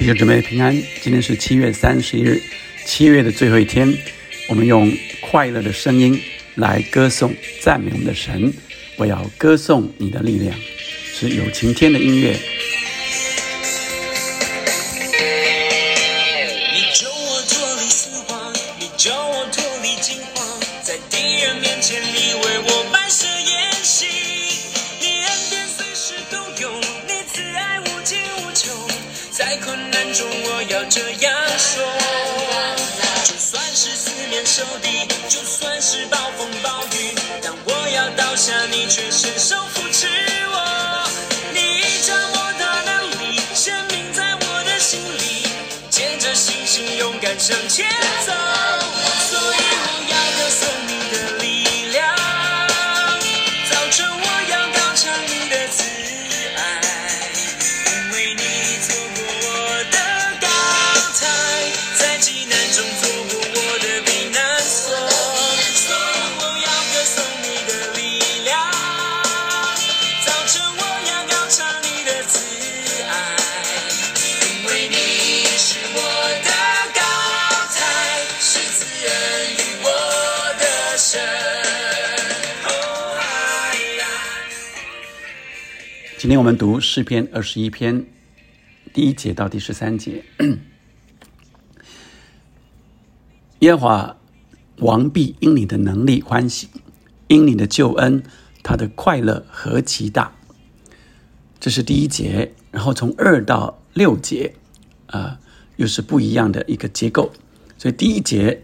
弟兄姊妹平安，今天是七月三十一日，七月的最后一天，我们用快乐的声音来歌颂、赞美我们的神。我要歌颂你的力量，是有晴天的音乐。在敌人面前，你为要这样说，就算是四面受敌，就算是暴风暴雨，当我要倒下，你却伸手扶持我，你将我的能力显明在我的心里。牵着星星勇敢向前走，今天我们读诗篇二十一篇第一节到第十三节。耶和华王必因你的能力欢喜，因你的救恩，他的快乐何其大。这是第一节，然后从二到六节，啊、又是不一样的一个结构。所以第一节，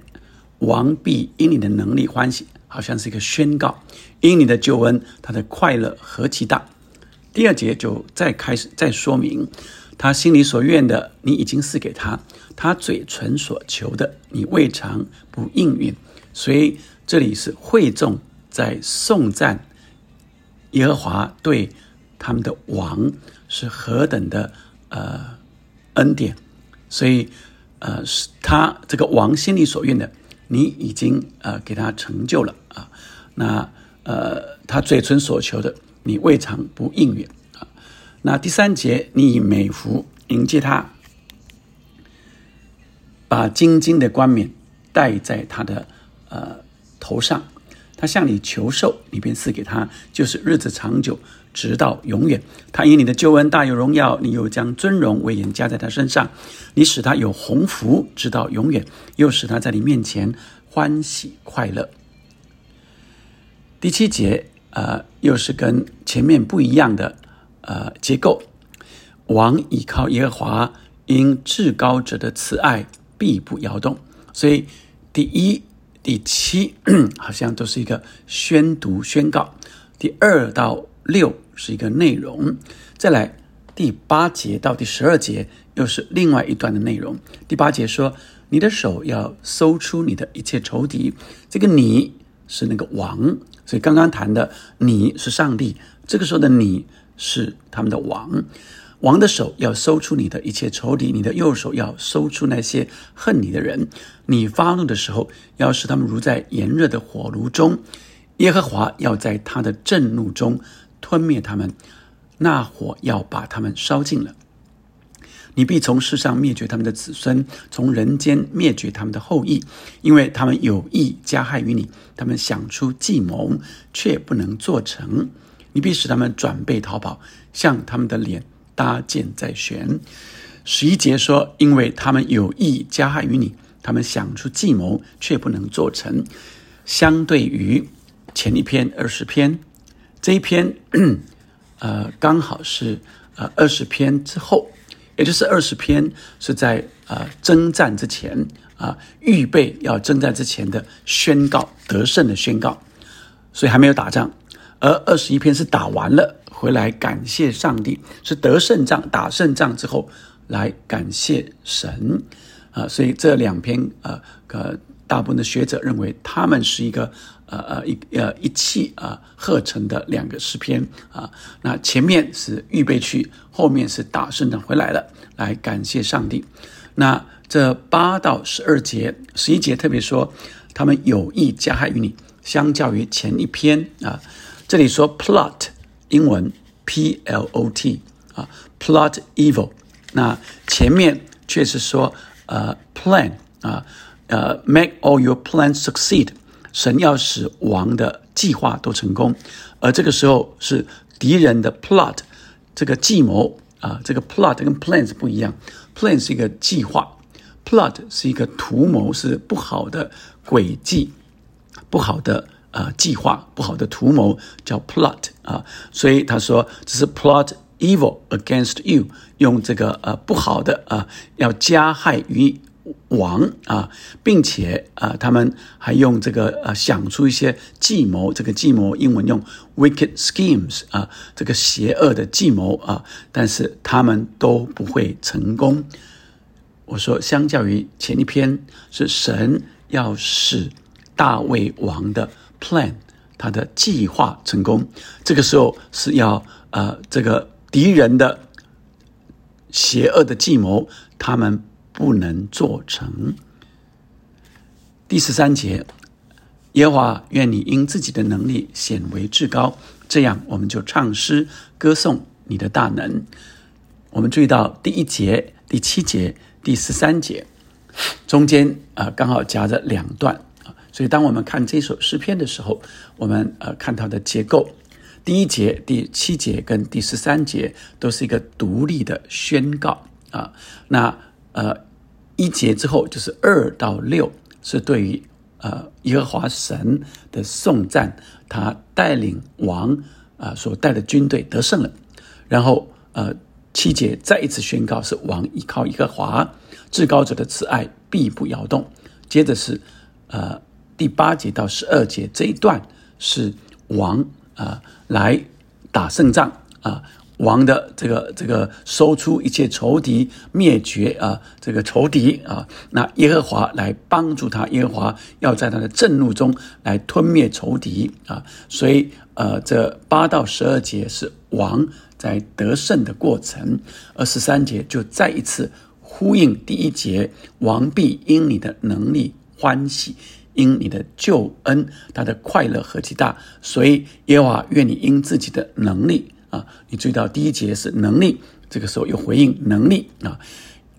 王必因你的能力欢喜，好像是一个宣告，因你的救恩，他的快乐何其大。第二节就再开始再说明，他心里所愿的，你已经赐给他；他嘴唇所求的，你未尝不应允。所以这里是会众在颂赞耶和华对他们的王是何等的呃恩典，所以呃是他这个王心里所愿的，你已经呃给他成就了啊。那呃他嘴唇所求的，你未尝不应允啊。那第三节，你以美福迎接他，把金金的冠冕戴在他的呃头上，他向你求寿，你便赐给他，就是日子长久，直到永远。他因你的救恩大有荣耀，你又将尊荣威严加在他身上，你使他有鸿福，直到永远，又使他在你面前欢喜快乐。第七节，呃，又是跟前面不一样的呃结构。王倚靠耶和华，因至高者的慈爱必不摇动。所以第一、第七 好像都是一个宣读宣告，第二到六是一个内容，再来第八节到第十二节又是另外一段的内容。第八节说：“你的手要搜出你的一切仇敌。”这个“你”是那个王，所以刚刚谈的“你”是上帝，这个时候的“你”是他们的王。王的手要搜出你的一切仇敌，你的右手要搜出那些恨你的人。你发怒的时候，要使他们如在炎热的火炉中。耶和华要在他的震怒中吞灭他们，那火要把他们烧尽了。你必从世上灭绝他们的子孙，从人间灭绝他们的后裔，因为他们有意加害于你，他们想出计谋，却不能做成。你必使他们转背逃跑，向他们的脸搭箭在弦。十一节说，因为他们有意加害于你，他们想出计谋，却不能做成。相对于前一篇二十篇，这一篇，呃，刚好是呃二十篇之后，也就是二十篇是在呃征战之前啊、预备要征战之前的宣告得胜的宣告，所以还没有打仗。而二十一篇是打完了回来感谢上帝，是得胜仗打胜仗之后来感谢神啊，所以这两篇呃呃大部分的学者认为他们是一个呃呃一呃一气啊合成的两个诗篇啊，那前面是预备去，后面是打胜仗回来了，来感谢上帝。那这八到十二节，十一节特别说他们有意加害于你，相较于前一篇啊。这里说 plot，英文 p l o t 啊，plot evil，那前面却是说呃 plan 啊呃 make all your plans succeed，神要使王的计划都成功，而这个时候是敌人的 plot 这个计谋啊，这个 plot 跟 plan 是不一样，plan 是一个计划。Plot 是一个图谋，是不好的轨迹，不好的呃计划，不好的图谋叫 plot 啊。所以他说这是 plot evil against you，用这个呃不好的啊要加害于王啊，并且啊他们还用这个呃想出一些计谋，这个计谋英文用 wicked schemes 啊，这个邪恶的计谋啊，但是他们都不会成功。我说，相较于前一篇，是神要使大卫王的 plan，他的计划成功。这个时候是要呃，这个敌人的邪恶的计谋，他们不能做成。第十三节，耶和华愿你因自己的能力显为至高，这样我们就唱诗歌颂你的大能。我们注意到第一节、第七节。第十三节中间啊，刚好夹着两段啊，所以当我们看这首诗篇的时候，我们呃看它的结构，第一节、第七节跟第十三节都是一个独立的宣告啊。那呃一节之后就是二到六是对于呃耶和华神的颂赞，他带领王啊所带的军队得胜了，然后呃。七节再一次宣告是王依靠一个华至高者的慈爱必不摇动。接着是呃第八节到十二节这一段是王啊来打胜仗啊王的这个这个收出一切仇敌灭绝啊这个仇敌啊那耶和华来帮助他耶和华要在他的震怒中来吞灭仇敌啊所以呃这八到十二节是王。在得胜的过程，而十三节就再一次呼应第一节：王必因你的能力欢喜，因你的救恩，他的快乐何其大！所以耶和华愿你因自己的能力你注意到第一节是能力，这个时候又回应能力啊，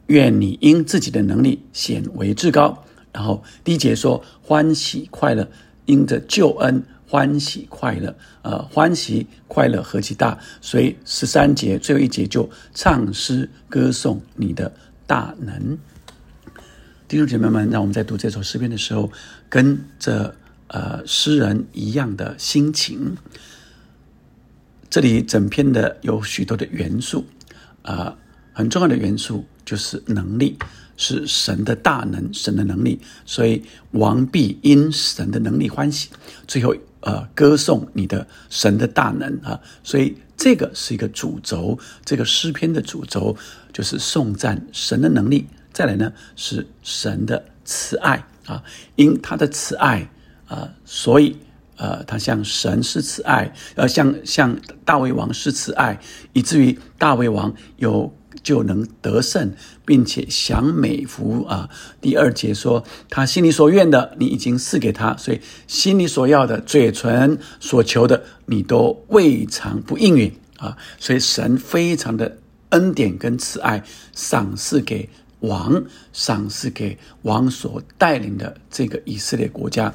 愿你因自己的能力显为至高。然后第一节说欢喜快乐，因着救恩。欢喜快乐，呃，欢喜快乐何其大！所以十三节最后一节就唱诗歌颂你的大能。弟兄姐妹们，让我们在读这首诗篇的时候，跟着呃诗人一样的心情。这里整篇的有许多的元素，啊，很重要的元素就是能力。是神的大能，神的能力，所以王必因神的能力欢喜。最后，呃，歌颂你的神的大能啊！所以这个是一个主轴，这个诗篇的主轴就是颂赞神的能力。再来呢，是神的慈爱啊，因他的慈爱啊，所以呃，他向神是慈爱，呃，向向大卫王是慈爱，以至于大卫王有。就能得胜，并且享美福啊！第二节说，他心里所愿的，你已经赐给他，所以心里所要的，嘴唇所求的，你都未尝不应允啊！所以神非常的恩典跟慈爱，赏赐给王，赏赐给王所带领的这个以色列国家，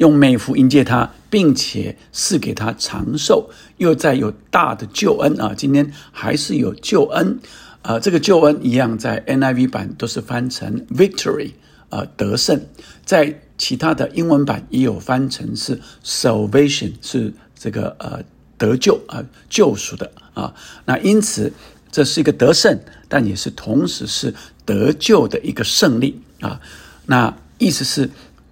用美福迎接他，并且赐给他长寿，又再有大的救恩啊！今天还是有救恩。啊，这个救恩一样，在 NIV 版都是翻成 victory，啊，得胜。在其他的英文版也有翻成是 salvation，是这个呃得救啊救赎的啊。那因此这是一个得胜，但也是同时是得救的一个胜利啊。那意思是，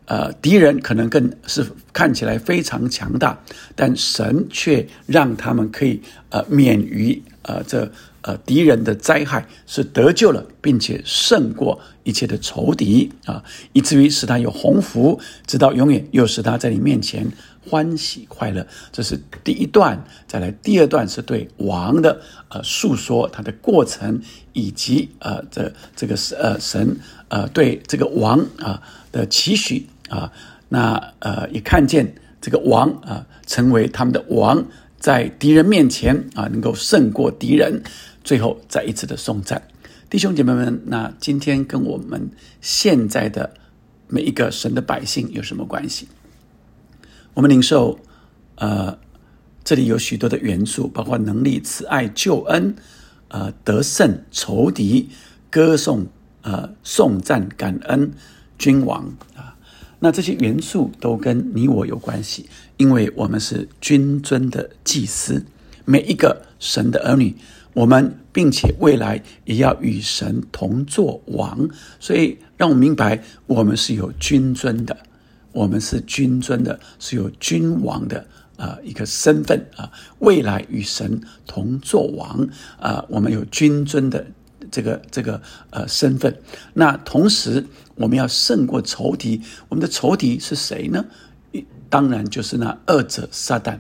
呃，敌人可能更是看起来非常强大，但神却让他们可以呃免于呃这。呃，敌人的灾害是得救了，并且胜过一切的仇敌啊，以至于使他有鸿福，直到永远，又使他在你面前欢喜快乐。这是第一段，再来第二段是对王的呃诉说他的过程，以及呃这这个是呃神呃对这个王啊的期许啊，那呃也看见这个王啊成为他们的王。在敌人面前啊，能够胜过敌人，最后再一次的颂赞。弟兄姐妹们，那今天跟我们现在的每一个神的百姓有什么关系？我们领受，呃，这里有许多的元素，包括能力、慈爱、救恩，呃，得胜、仇敌、歌颂、呃，颂赞、感恩、君王。那这些元素都跟你我有关系，因为我们是君尊的祭司，每一个神的儿女，我们并且未来也要与神同作王，所以让我明白，我们是有君尊的。我们是君尊的，是有君王的啊一个身份啊，未来与神同作王啊，我们有君尊的这个这个呃身份。那同时，我们要胜过仇敌。我们的仇敌是谁呢？当然就是那二者撒旦。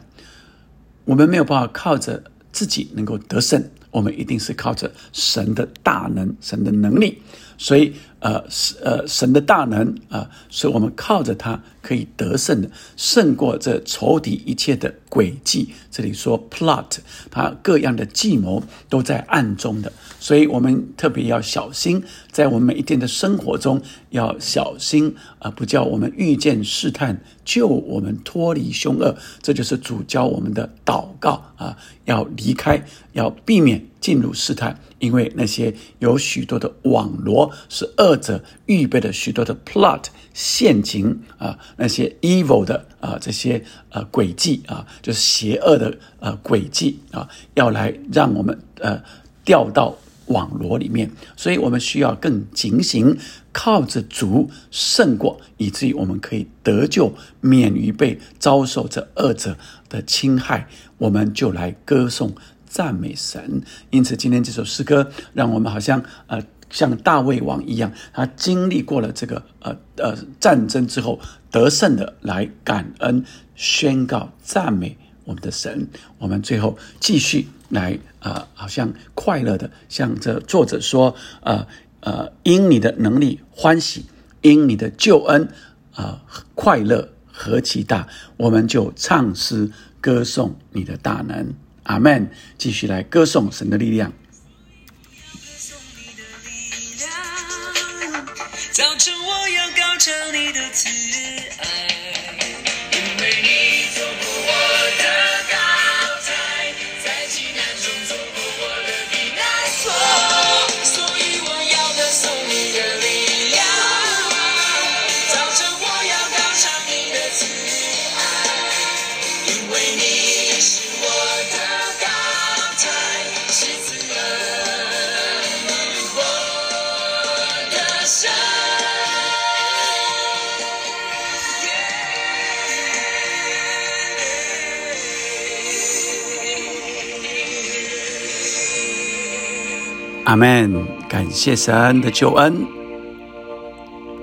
我们没有办法靠着自己能够得胜，我们一定是靠着神的大能、神的能力。所以，呃，呃，神的大能啊，所以我们靠着他可以得胜的，胜过这仇敌一切的诡计。这里说 plot，他各样的计谋都在暗中的，所以我们特别要小心，在我们一天的生活中要小心啊，不叫我们遇见试探，救我们脱离凶恶。这就是主教我们的祷告啊，要离开，要避免进入试探。因为那些有许多的网罗，是恶者预备的许多的 plot 陷阱啊，那些 evil 的啊，这些呃诡计啊，就是邪恶的呃诡计啊，要来让我们呃掉到网罗里面，所以我们需要更警醒，靠着主胜过，以至于我们可以得救，免于被遭受这恶者的侵害，我们就来歌颂。赞美神，因此今天这首诗歌让我们好像呃像大卫王一样，他经历过了这个呃呃战争之后得胜的来感恩宣告赞美我们的神。我们最后继续来啊，好像快乐的向这作者说呃呃，因你的能力欢喜，因你的救恩啊快乐何其大，我们就唱诗歌颂你的大能。阿门！继续来歌颂神的力量。我要高唱你的慈爱，阿门！感谢神的救恩，